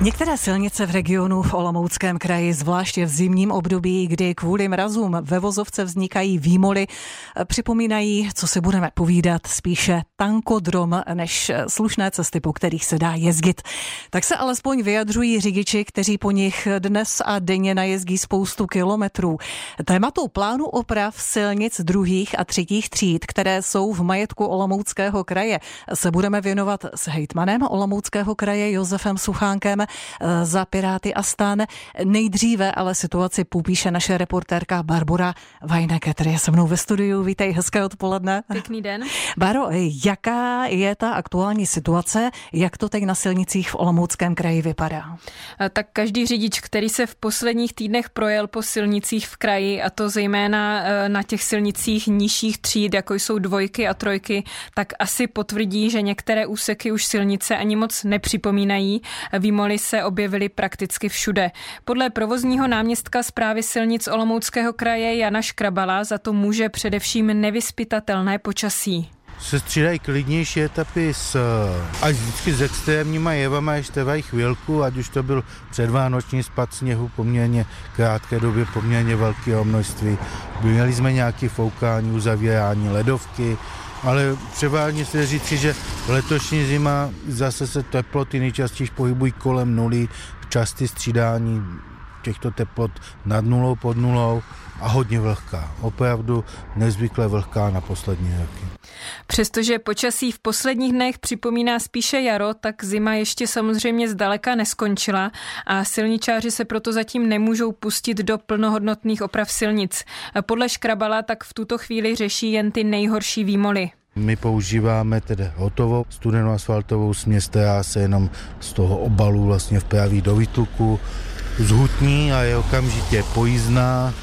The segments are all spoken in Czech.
Některé silnice v regionu v Olomouckém kraji, zvláště v zimním období, kdy kvůli mrazům ve vozovce vznikají výmoly, připomínají, co si budeme povídat, spíše tankodrom než slušné cesty, po kterých se dá jezdit. Tak se alespoň vyjadřují řidiči, kteří po nich dnes a denně najezdí spoustu kilometrů. Tématu plánu oprav silnic druhých a třetích tříd, které jsou v majetku Olomouckého kraje, se budeme věnovat s hejtmanem Olomouckého kraje Josefem Suchánkem Eh, za Piráty a stan. Nejdříve ale situaci popíše naše reportérka Barbara Vajneke, která je se mnou ve studiu. Vítej, hezké odpoledne. Pěkný den. Baro, jaká je ta aktuální situace? Jak to teď na silnicích v Olomouckém kraji vypadá? Eh, tak každý řidič, který se v posledních týdnech projel po silnicích v kraji, a to zejména eh, na těch silnicích nižších tříd, jako jsou dvojky a trojky, tak asi potvrdí, že některé úseky už silnice ani moc nepřipomínají. Výmoly Se objevily prakticky všude. Podle provozního náměstka zprávy silnic Olomouckého kraje Jana Škrabala za to může především nevyspytatelné počasí se střídají klidnější etapy s, až vždycky s extrémníma jevama, ještě trvají chvilku, ať už to byl předvánoční spad sněhu poměrně krátké době, poměrně velkého množství. Měli jsme nějaké foukání, uzavírání ledovky, ale převážně se říci, že letošní zima zase se teploty nejčastěji pohybují kolem nuly, časté střídání těchto teplot nad nulou, pod nulou a hodně vlhká. Opravdu nezvykle vlhká na poslední roky. Přestože počasí v posledních dnech připomíná spíše jaro, tak zima ještě samozřejmě zdaleka neskončila a silničáři se proto zatím nemůžou pustit do plnohodnotných oprav silnic. Podle Škrabala tak v tuto chvíli řeší jen ty nejhorší výmoly. My používáme tedy hotovou studenou asfaltovou směs, která se jenom z toho obalu vlastně vpraví do výtluku, zhutní a je okamžitě pojízdná,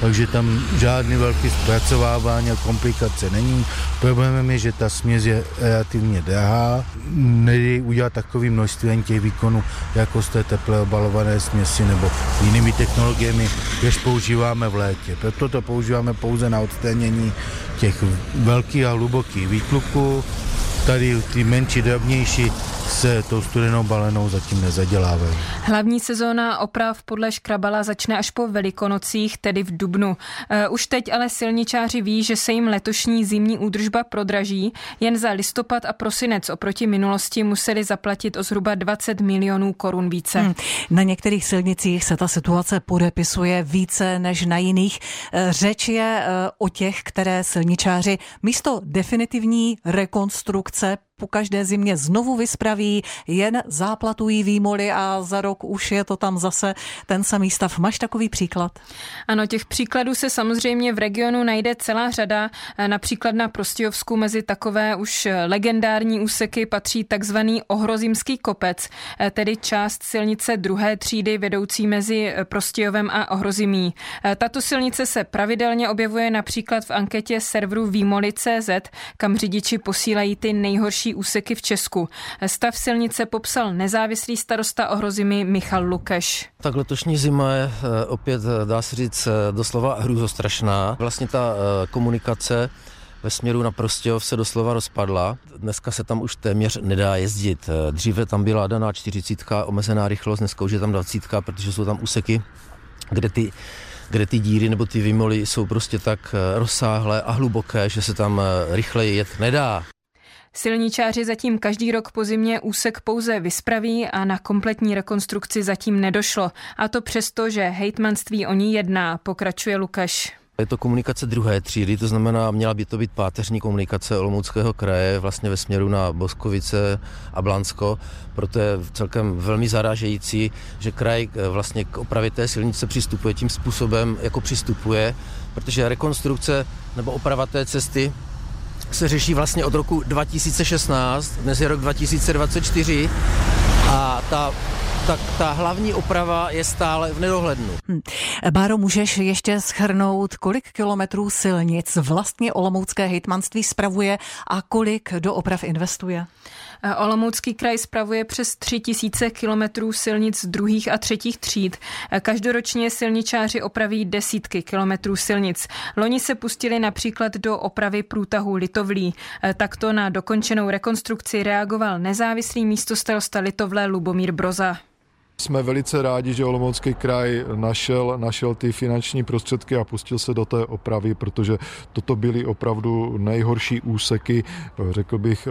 takže tam žádný velký zpracovávání a komplikace není. Problémem je, že ta směs je relativně drahá, nejde udělat takový množství ani těch výkonů, jako z té teple obalované směsi nebo jinými technologiemi, jež používáme v létě. Proto to používáme pouze na odstranění těch velkých a hlubokých výtluků, tady ty menší, drobnější se tou studenou balenou zatím nezadělávají. Hlavní sezóna oprav podle Škrabala začne až po Velikonocích, tedy v Dubnu. E, už teď ale silničáři ví, že se jim letošní zimní údržba prodraží. Jen za listopad a prosinec oproti minulosti museli zaplatit o zhruba 20 milionů korun více. Hmm. Na některých silnicích se ta situace podepisuje více než na jiných. E, řeč je e, o těch, které silničáři místo definitivní rekonstrukce po každé zimě znovu vyspraví, jen záplatují výmoly a za rok už je to tam zase ten samý stav. Máš takový příklad? Ano, těch příkladů se samozřejmě v regionu najde celá řada. Například na Prostějovsku mezi takové už legendární úseky patří takzvaný Ohrozimský kopec, tedy část silnice druhé třídy vedoucí mezi Prostějovem a Ohrozimí. Tato silnice se pravidelně objevuje například v anketě serveru Výmoli.cz, kam řidiči posílají ty nejhorší nejhorší úseky v Česku. Stav silnice popsal nezávislý starosta ohrozimy Michal Lukeš. Tak letošní zima je eh, opět, eh, dá se říct, eh, doslova hrůzostrašná. Vlastně ta komunikace ve směru na Prostějov se doslova rozpadla. Dneska se tam už téměř nedá jezdit. Dříve tam byla daná 40, omezená rychlost, dneska už je tam 20, protože jsou tam úseky, kde ty kde ty díry nebo ty vymoly jsou prostě tak rozsáhlé a hluboké, že se tam rychleji jet nedá. Silničáři zatím každý rok po zimě úsek pouze vyspraví a na kompletní rekonstrukci zatím nedošlo. A to přesto, že hejtmanství o ní jedná, pokračuje Lukáš. Je to komunikace druhé třídy, to znamená, měla by to být páteřní komunikace Olomouckého kraje vlastně ve směru na Boskovice a Blansko. Proto je celkem velmi zarážející, že kraj vlastně k opravě té silnice přistupuje tím způsobem, jako přistupuje, protože rekonstrukce nebo oprava té cesty se řeší vlastně od roku 2016, dnes je rok 2024 a ta tak ta hlavní oprava je stále v nedohlednu. Hmm. Báro, můžeš ještě schrnout, kolik kilometrů silnic vlastně Olomoucké hejtmanství spravuje a kolik do oprav investuje? Olomoucký kraj spravuje přes 3000 kilometrů silnic druhých a třetích tříd. Každoročně silničáři opraví desítky kilometrů silnic. Loni se pustili například do opravy průtahu Litovlí. Takto na dokončenou rekonstrukci reagoval nezávislý místostarosta Litovlé Lubomír Broza. Jsme velice rádi, že Olomoucký kraj našel, našel ty finanční prostředky a pustil se do té opravy, protože toto byly opravdu nejhorší úseky, řekl bych, eh,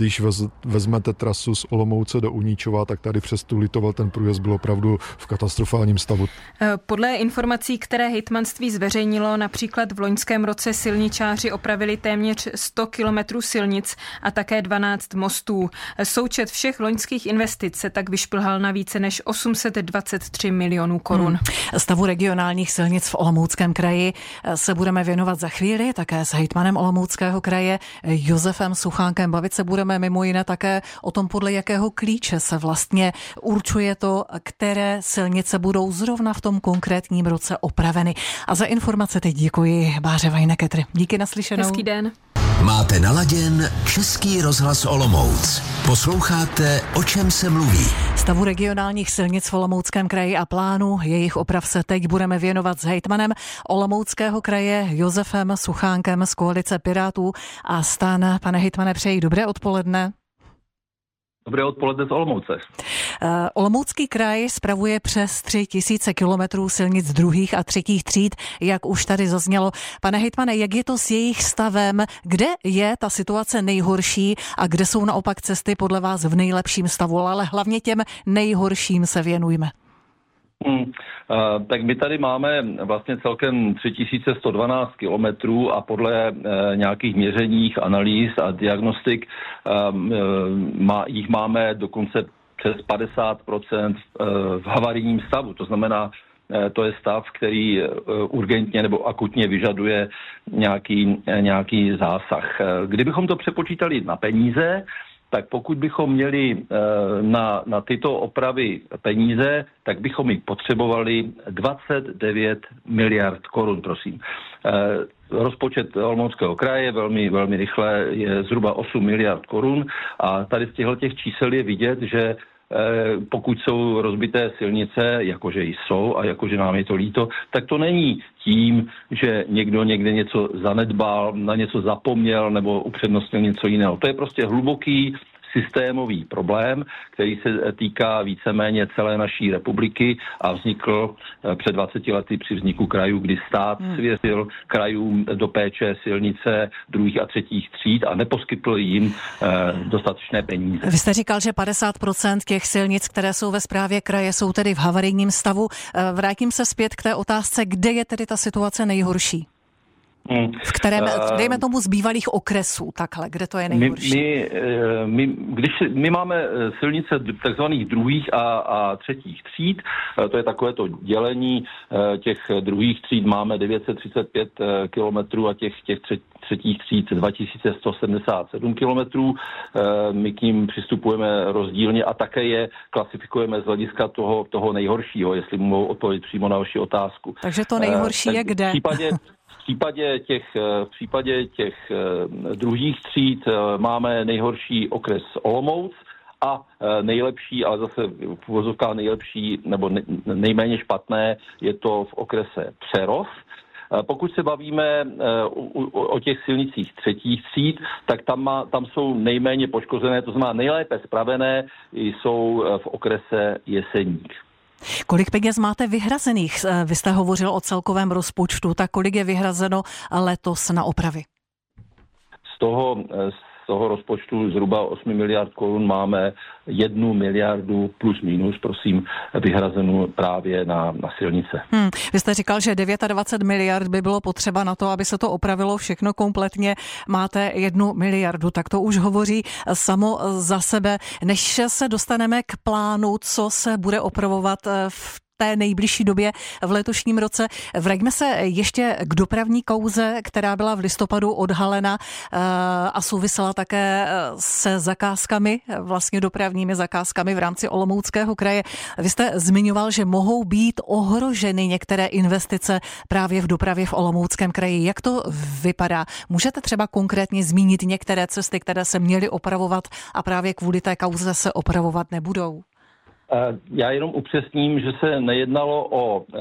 když vezmete trasu z Olomouce do Uníčova, tak tady přes tu Litovel ten průjezd byl opravdu v katastrofálním stavu. Eh, podle informací, které hitmanství zveřejnilo, například v loňském roce silničáři opravili téměř 100 kilometrů silnic a také 12 mostů. Součet všech loňských investic se tak vyšplhal na více než 823 milionů korun. Hmm. Stavu regionálních silnic v Olomouckém kraji se budeme věnovat za chvíli, také s hejtmanem Olomouckého kraje Josefem Suchánkem. Bavit se budeme mimo jiné také o tom, podle jakého klíče se vlastně určuje to, které silnice budou zrovna v tom konkrétním roce opraveny. A za informace teď děkuji Báře Vajneketry. Díky naslyšenou. Hezký den. Máte naladěn Český rozhlas Olomouc. Posloucháte, o čem se mluví. Stavu regionálních silnic v Olomouckém kraji a plánu jejich oprav se teď budeme věnovat s hejtmanem Olomouckého kraje Josefem Suchánkem z koalice Pirátů a stan. Pane hejtmane, přeji dobré odpoledne. Dobré odpoledne z Olomouce. Uh, Olomoucký kraj spravuje přes 3 tisíce kilometrů silnic druhých a třetích tříd, jak už tady zaznělo. Pane Hejtmane, jak je to s jejich stavem? Kde je ta situace nejhorší a kde jsou naopak cesty podle vás v nejlepším stavu? Ale hlavně těm nejhorším se věnujme. Hmm. Uh, tak my tady máme vlastně celkem 3112 kilometrů a podle uh, nějakých měřeních, analýz a diagnostik má, jich máme dokonce přes 50% v havarijním stavu. To znamená, to je stav, který urgentně nebo akutně vyžaduje nějaký, nějaký zásah. Kdybychom to přepočítali na peníze, tak pokud bychom měli eh, na, na tyto opravy peníze, tak bychom jich potřebovali 29 miliard korun, prosím. Eh, rozpočet Olomouckého kraje velmi, velmi rychle je zhruba 8 miliard korun a tady z těchto těch čísel je vidět, že pokud jsou rozbité silnice, jakože jsou a jakože nám je to líto, tak to není tím, že někdo někde něco zanedbal, na něco zapomněl nebo upřednostnil něco jiného. To je prostě hluboký systémový problém, který se týká víceméně celé naší republiky a vznikl eh, před 20 lety při vzniku krajů, kdy stát hmm. svěřil krajům do péče silnice druhých a třetích tříd a neposkytl jim eh, dostatečné peníze. Vy jste říkal, že 50% těch silnic, které jsou ve správě kraje, jsou tedy v havarijním stavu. Eh, vrátím se zpět k té otázce, kde je tedy ta situace nejhorší? Hmm. V kterém, uh, dejme tomu, z bývalých okresů, takhle, kde to je nejhorší? My, my, my, když, my máme eh, silnice takzvaných druhých a, a třetích tříd, eh, to je takové to dělení těch druhých tříd, máme 935 kilometrů a těch, těch třetích tříd 2177 kilometrů. My k ním přistupujeme rozdílně a také je klasifikujeme z hlediska toho, toho nejhoršího, jestli mohu odpovědět přímo na vaši otázku. Takže to nejhorší je kde? V případě, případě těch, eh, v případě těch eh, druhých tříd eh, máme nejhorší okres Olomouc a nejlepší, ale zase v nejlepší nebo nejméně špatné je to v okrese Přerov. Pokud se bavíme o těch silnicích třetích tříd, tak tam, má, tam jsou nejméně poškozené, to znamená nejlépe spravené, jsou v okrese Jeseník. Kolik peněz máte vyhrazených? Eh, vy jste hovořil o celkovém rozpočtu, tak kolik je vyhrazeno letos na opravy? Z toho, eh, toho rozpočtu zhruba 8 miliard korun máme jednu miliardu plus minus, prosím, vyhrazenou právě na, na silnice. Hmm. Vy jste říkal, že 29 miliard by bylo potřeba na to, aby se to opravilo všechno kompletně. Máte jednu miliardu, tak to už hovoří samo za sebe. Než se dostaneme k plánu, co se bude opravovat v té nejbližší době v letošním roce. Vraťme se ještě k dopravní kauze, která byla v listopadu odhalena eh, a souvisela také eh, se zakázkami, vlastně dopravními zakázkami v rámci Olomouckého kraje. Vy jste zmiňoval, že mohou být ohroženy některé investice právě v dopravě v Olomouckém kraji. Jak to vypadá? Můžete třeba konkrétně zmínit některé cesty, které se měly opravovat a právě kvůli té kauze se opravovat nebudou? Já jenom upřesním, že se nejednalo o e,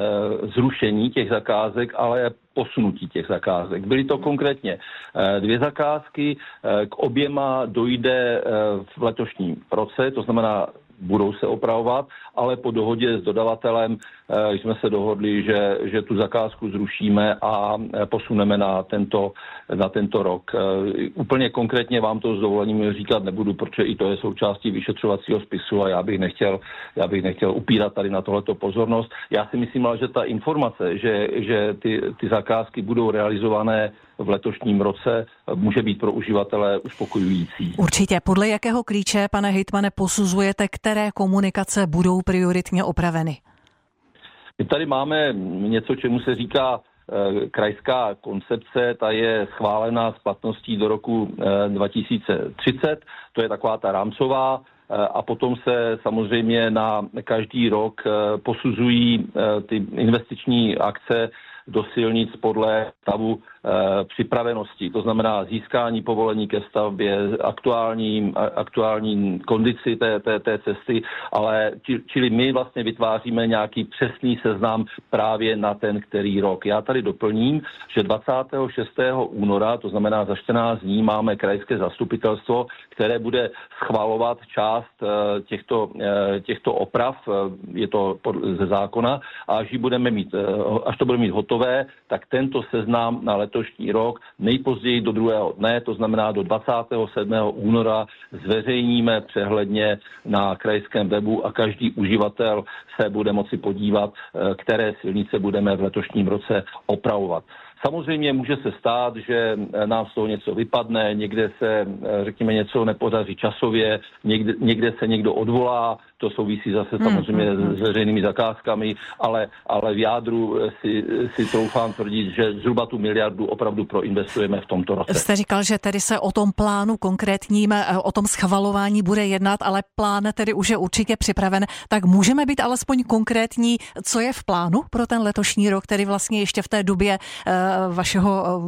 zrušení těch zakázek, ale posunutí těch zakázek. Byly to konkrétně e, dvě zakázky, e, k oběma dojde v letošním roce, to znamená budou se opravovat, ale po dohodě s dodavatelem eh, jsme se dohodli, že, že tu zakázku zrušíme a eh, posuneme na tento, na tento rok. Eh, úplně konkrétně vám to s dovolením říkat nebudu, protože i to je součástí vyšetřovacího spisu a já bych nechtěl, já bych nechtěl upírat tady na tohleto pozornost. Já si myslím, že ta informace, že, že ty, ty zakázky budou realizované v letošním roce může být pro uživatele uspokojující. Určitě. Podle jakého klíče, pane Hejtmane, posuzujete, které komunikace budou prioritně opraveny? My tady máme něco, čemu se říká eh, krajská koncepce, ta je schválená s platností do roku 2030, eh, to je taková ta rámcová, eh, a potom se samozřejmě na každý rok posuzují ty investiční akce do silnic podle stavu připravenosti, to znamená získání povolení ke stavbě, aktuální, aktuální kondici té, té, té cesty, ale či, čili my vlastně vytváříme nějaký přesný seznam právě na ten který rok. Já tady doplním, že 26. února, to znamená za 14 dní, máme krajské zastupitelstvo, které bude schvalovat část e, těchto, e, těchto oprav, je to ze zákona, a až, budeme mít, až to bude mít hotové, tak tento seznam na letošní rok nejpozději do druhého dne, to znamená do 27. února, zveřejníme přehledně na krajském webu a každý uživatel se bude moci podívat, eh, které silnice budeme v letošním roce opravovat. Samozřejmě může se stát, že eh, nám z toho něco vypadne, někde se, eh, řekněme, něco nepodaří časově, někde, někde se někdo odvolá, to souvisí zase hmm, samozřejmě mm, mm, s veřejnými zakázkami, ale, ale v jádru eh, si, si troufám tvrdit, že zhruba tu miliardu opravdu proinvestujeme v tomto roce. Jste říkal, že tedy se o tom plánu konkrétním, o tom schvalování bude jednat, ale plán tedy už je určitě připraven. Tak můžeme být alespoň konkrétní, co je v plánu pro ten letošní rok, tedy vlastně ještě v té době vašeho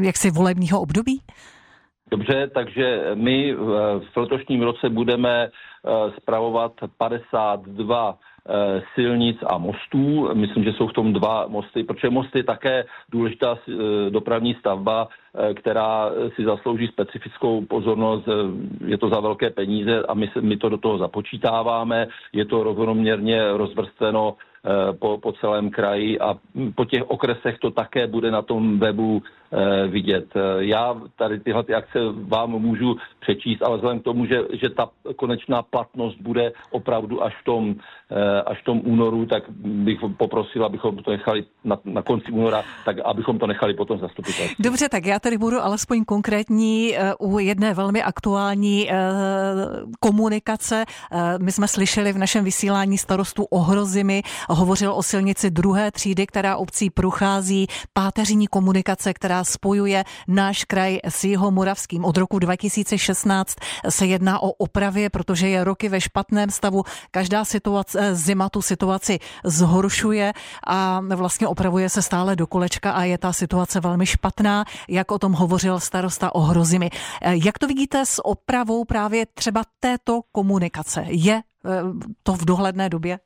jaksi volebního období? Dobře, takže my v letošním roce budeme spravovat 52 silnic a mostů. Myslím, že jsou v tom dva mosty, protože most je také důležitá dopravní stavba, která si zaslouží specifickou pozornost. Je to za velké peníze a my, my to do toho započítáváme. Je to rovnoměrně rozvrstveno Eh, po, po celém kraji a po těch okresech to také bude na tom webu Eh, vidět. Eh, já tady tyhle ty akce vám můžu přečíst, ale vzhledem k tomu, že, že ta konečná platnost bude opravdu až v tom, eh, až v tom únoru, tak bych poprosil, abychom to nechali na, na konci února, tak abychom to nechali potom zastupitelství. Dobře, tak já tady budu alespoň konkrétní u jedné velmi aktuální komunikace. My jsme slyšeli v našem vysílání starostu Ohrozimy, hovořil o silnici druhé třídy, která obcí prochází, páteřní komunikace, která spojuje náš kraj s jeho moravským. Od roku 2016 se jedná o opravě, protože je roky ve špatném stavu. Každá situace, zima tu situaci zhoršuje a vlastně opravuje se stále do kolečka a je ta situace velmi špatná, jak o tom hovořil starosta o hrozimy. Jak to vidíte s opravou právě třeba této komunikace? Je eh, to v dohledné době?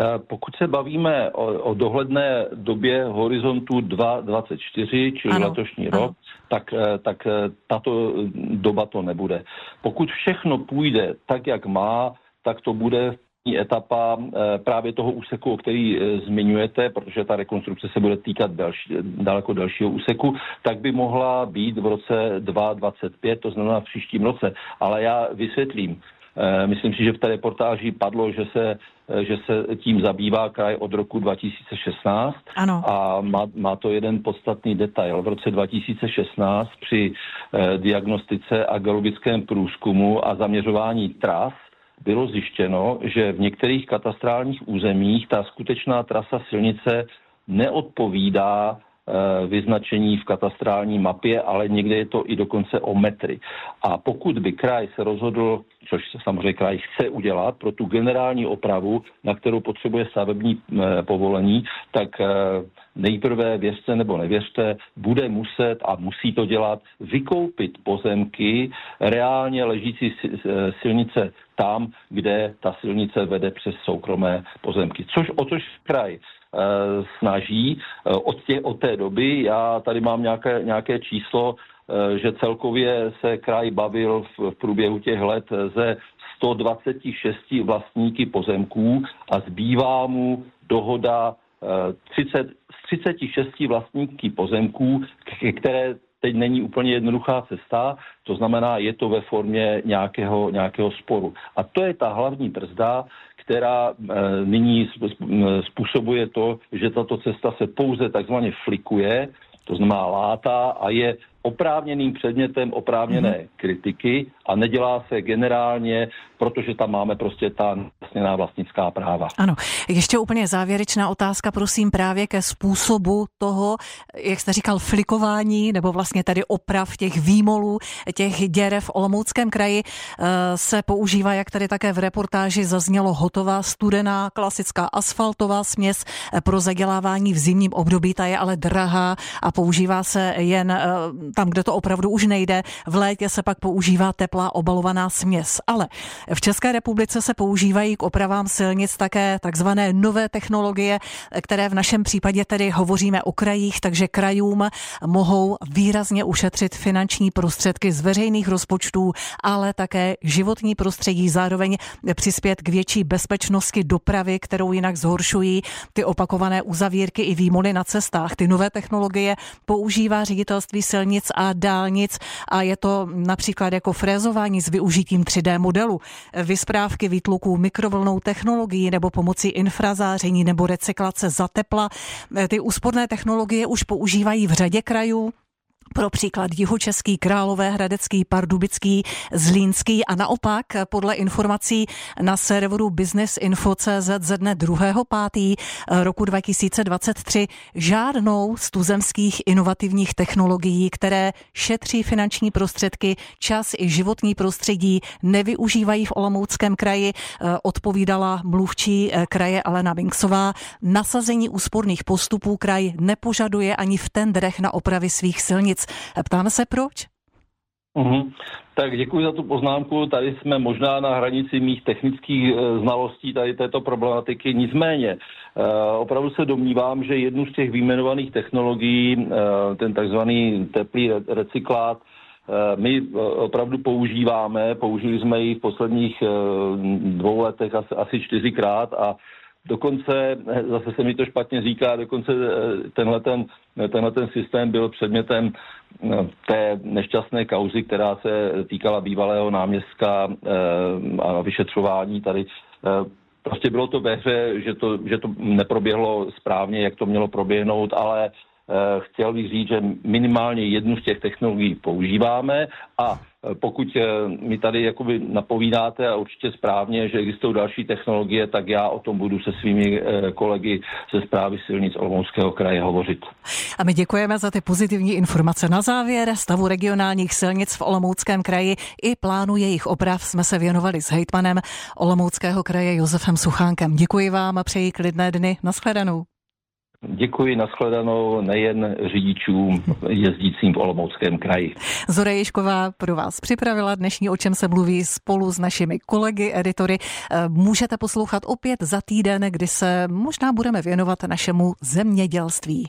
Eh, pokud se bavíme o, o dohledné době horizontu 2024, čili ano, letošní ano. rok, tak, eh, tak eh, tato doba to nebude. Pokud všechno půjde tak, jak má, tak to bude etapa právě toho úseku, o který zmiňujete, protože ta rekonstrukce se bude týkat další, daleko dalšího úseku, tak by mohla být v roce 2025, to znamená v příštím roce. Ale já vysvětlím. Myslím si, že v té reportáži padlo, že se Eh, že se tím zabývá kraj od roku 2016 ano. a má, má to jeden podstatný detail. V roce 2016 při eh, diagnostice a geologickém průzkumu a zaměřování tras bylo zjištěno, že v některých katastrálních územích ta skutečná trasa silnice neodpovídá Eh, vyznačení v katastrální mapě, ale někde je to i dokonce o metry. A pokud by kraj se rozhodl, což se samozřejmě kraj chce udělat, pro tu generální opravu, na kterou potřebuje stavební eh, povolení, tak eh, nejprve věřte nebo nevěřte, bude muset a musí to dělat, vykoupit pozemky reálně ležící silnice tam, kde ta silnice vede přes soukromé pozemky. Což o což kraj Eh, snaží. Eh, od, tě, od té doby já tady mám nějaké, nějaké číslo, eh, že celkově se kraj bavil v, v průběhu těch let ze 126 vlastníky pozemků a zbývá mu dohoda 30, z 36 vlastníky pozemků, které teď není úplně jednoduchá cesta, to znamená, je to ve formě nějakého, nějakého sporu. A to je ta hlavní brzda, která eh, nyní způsobuje to, že tato cesta se pouze takzvaně flikuje, to znamená látá a je oprávněným předmětem oprávněné mm-hmm. kritiky a nedělá se generálně, protože tam máme prostě ta nesněná vlastnická práva. Ano, ještě úplně závěrečná otázka, prosím, právě ke způsobu toho, jak jste říkal, flikování, nebo vlastně tady oprav těch výmolů, těch děr v Olomouckém kraji eh, se používá, jak tady také v reportáži zaznělo, hotová studená klasická asfaltová směs eh, pro zadělávání v zimním období, ta je ale drahá a používá se jen eh, tam, kde to opravdu už nejde. V létě se pak používá teplá obalovaná směs. Ale v České republice se používají k opravám silnic také takzvané nové technologie, které v našem případě tedy hovoříme o krajích, takže krajům mohou výrazně ušetřit finanční prostředky z veřejných rozpočtů, ale také životní prostředí, zároveň přispět k větší bezpečnosti dopravy, kterou jinak zhoršují ty opakované uzavírky i výmoly na cestách. Ty nové technologie používá ředitelství silnic a dálnic a je to například jako frézování s využitím 3D modelu, vysprávky výtluků mikrovlnou technologií nebo pomocí infrazáření nebo recyklace za tepla. Ty úsporné technologie už používají v řadě krajů, pro příklad Jihočeský, Královéhradecký, Pardubický, Zlínský a naopak podle informací na serveru businessinfo.cz ze dne 2.5. roku 2023 žádnou z tuzemských inovativních technologií, které šetří finanční prostředky, čas i životní prostředí, nevyužívají v Olomouckém kraji, odpovídala mluvčí kraje Alena Vinksová. Nasazení úsporných postupů kraj nepožaduje ani v tendrech na opravy svých silnic nic. Ptáme se proč? Mm-hmm. Tak děkuji za tu poznámku. Tady jsme možná na hranici mých technických e, znalostí tady této problematiky. Nicméně, e, opravdu se domnívám, že jednu z těch výjmenovaných technologií, e, ten takzvaný teplý recyklát, my opravdu používáme, použili jsme ji v posledních dvou letech asi čtyřikrát a Dokonce, zase se mi to špatně říká, dokonce eh, tenhle ten, tenhle ten systém byl předmětem eh, té nešťastné kauzy, která se týkala bývalého náměstka eh, a vyšetřování tady. Prostě bylo to ve hře, že to, že to neproběhlo správně, jak to mělo proběhnout, ale chtěl bych říct, že minimálně jednu z těch technologií používáme a pokud eh, mi tady jakoby napovídáte a určitě správně, že existují další technologie, tak já o tom budu se svými eh, kolegy ze zprávy silnic Olomouckého kraje hovořit. A my děkujeme za ty pozitivní informace na závěr. Stavu regionálních silnic v Olomouckém kraji i plánu jejich oprav jsme se věnovali s hejtmanem Olomouckého kraje Josefem Suchánkem. Děkuji vám a přeji klidné dny. Naschledanou. Děkuji, nashledanou nejen řidičům jezdícím v Olomouckém kraji. Zora Ježková pro vás připravila dnešní O čem se mluví spolu s našimi kolegy, editory. Eh, můžete poslouchat opět za týden, kdy se možná budeme věnovat našemu zemědělství.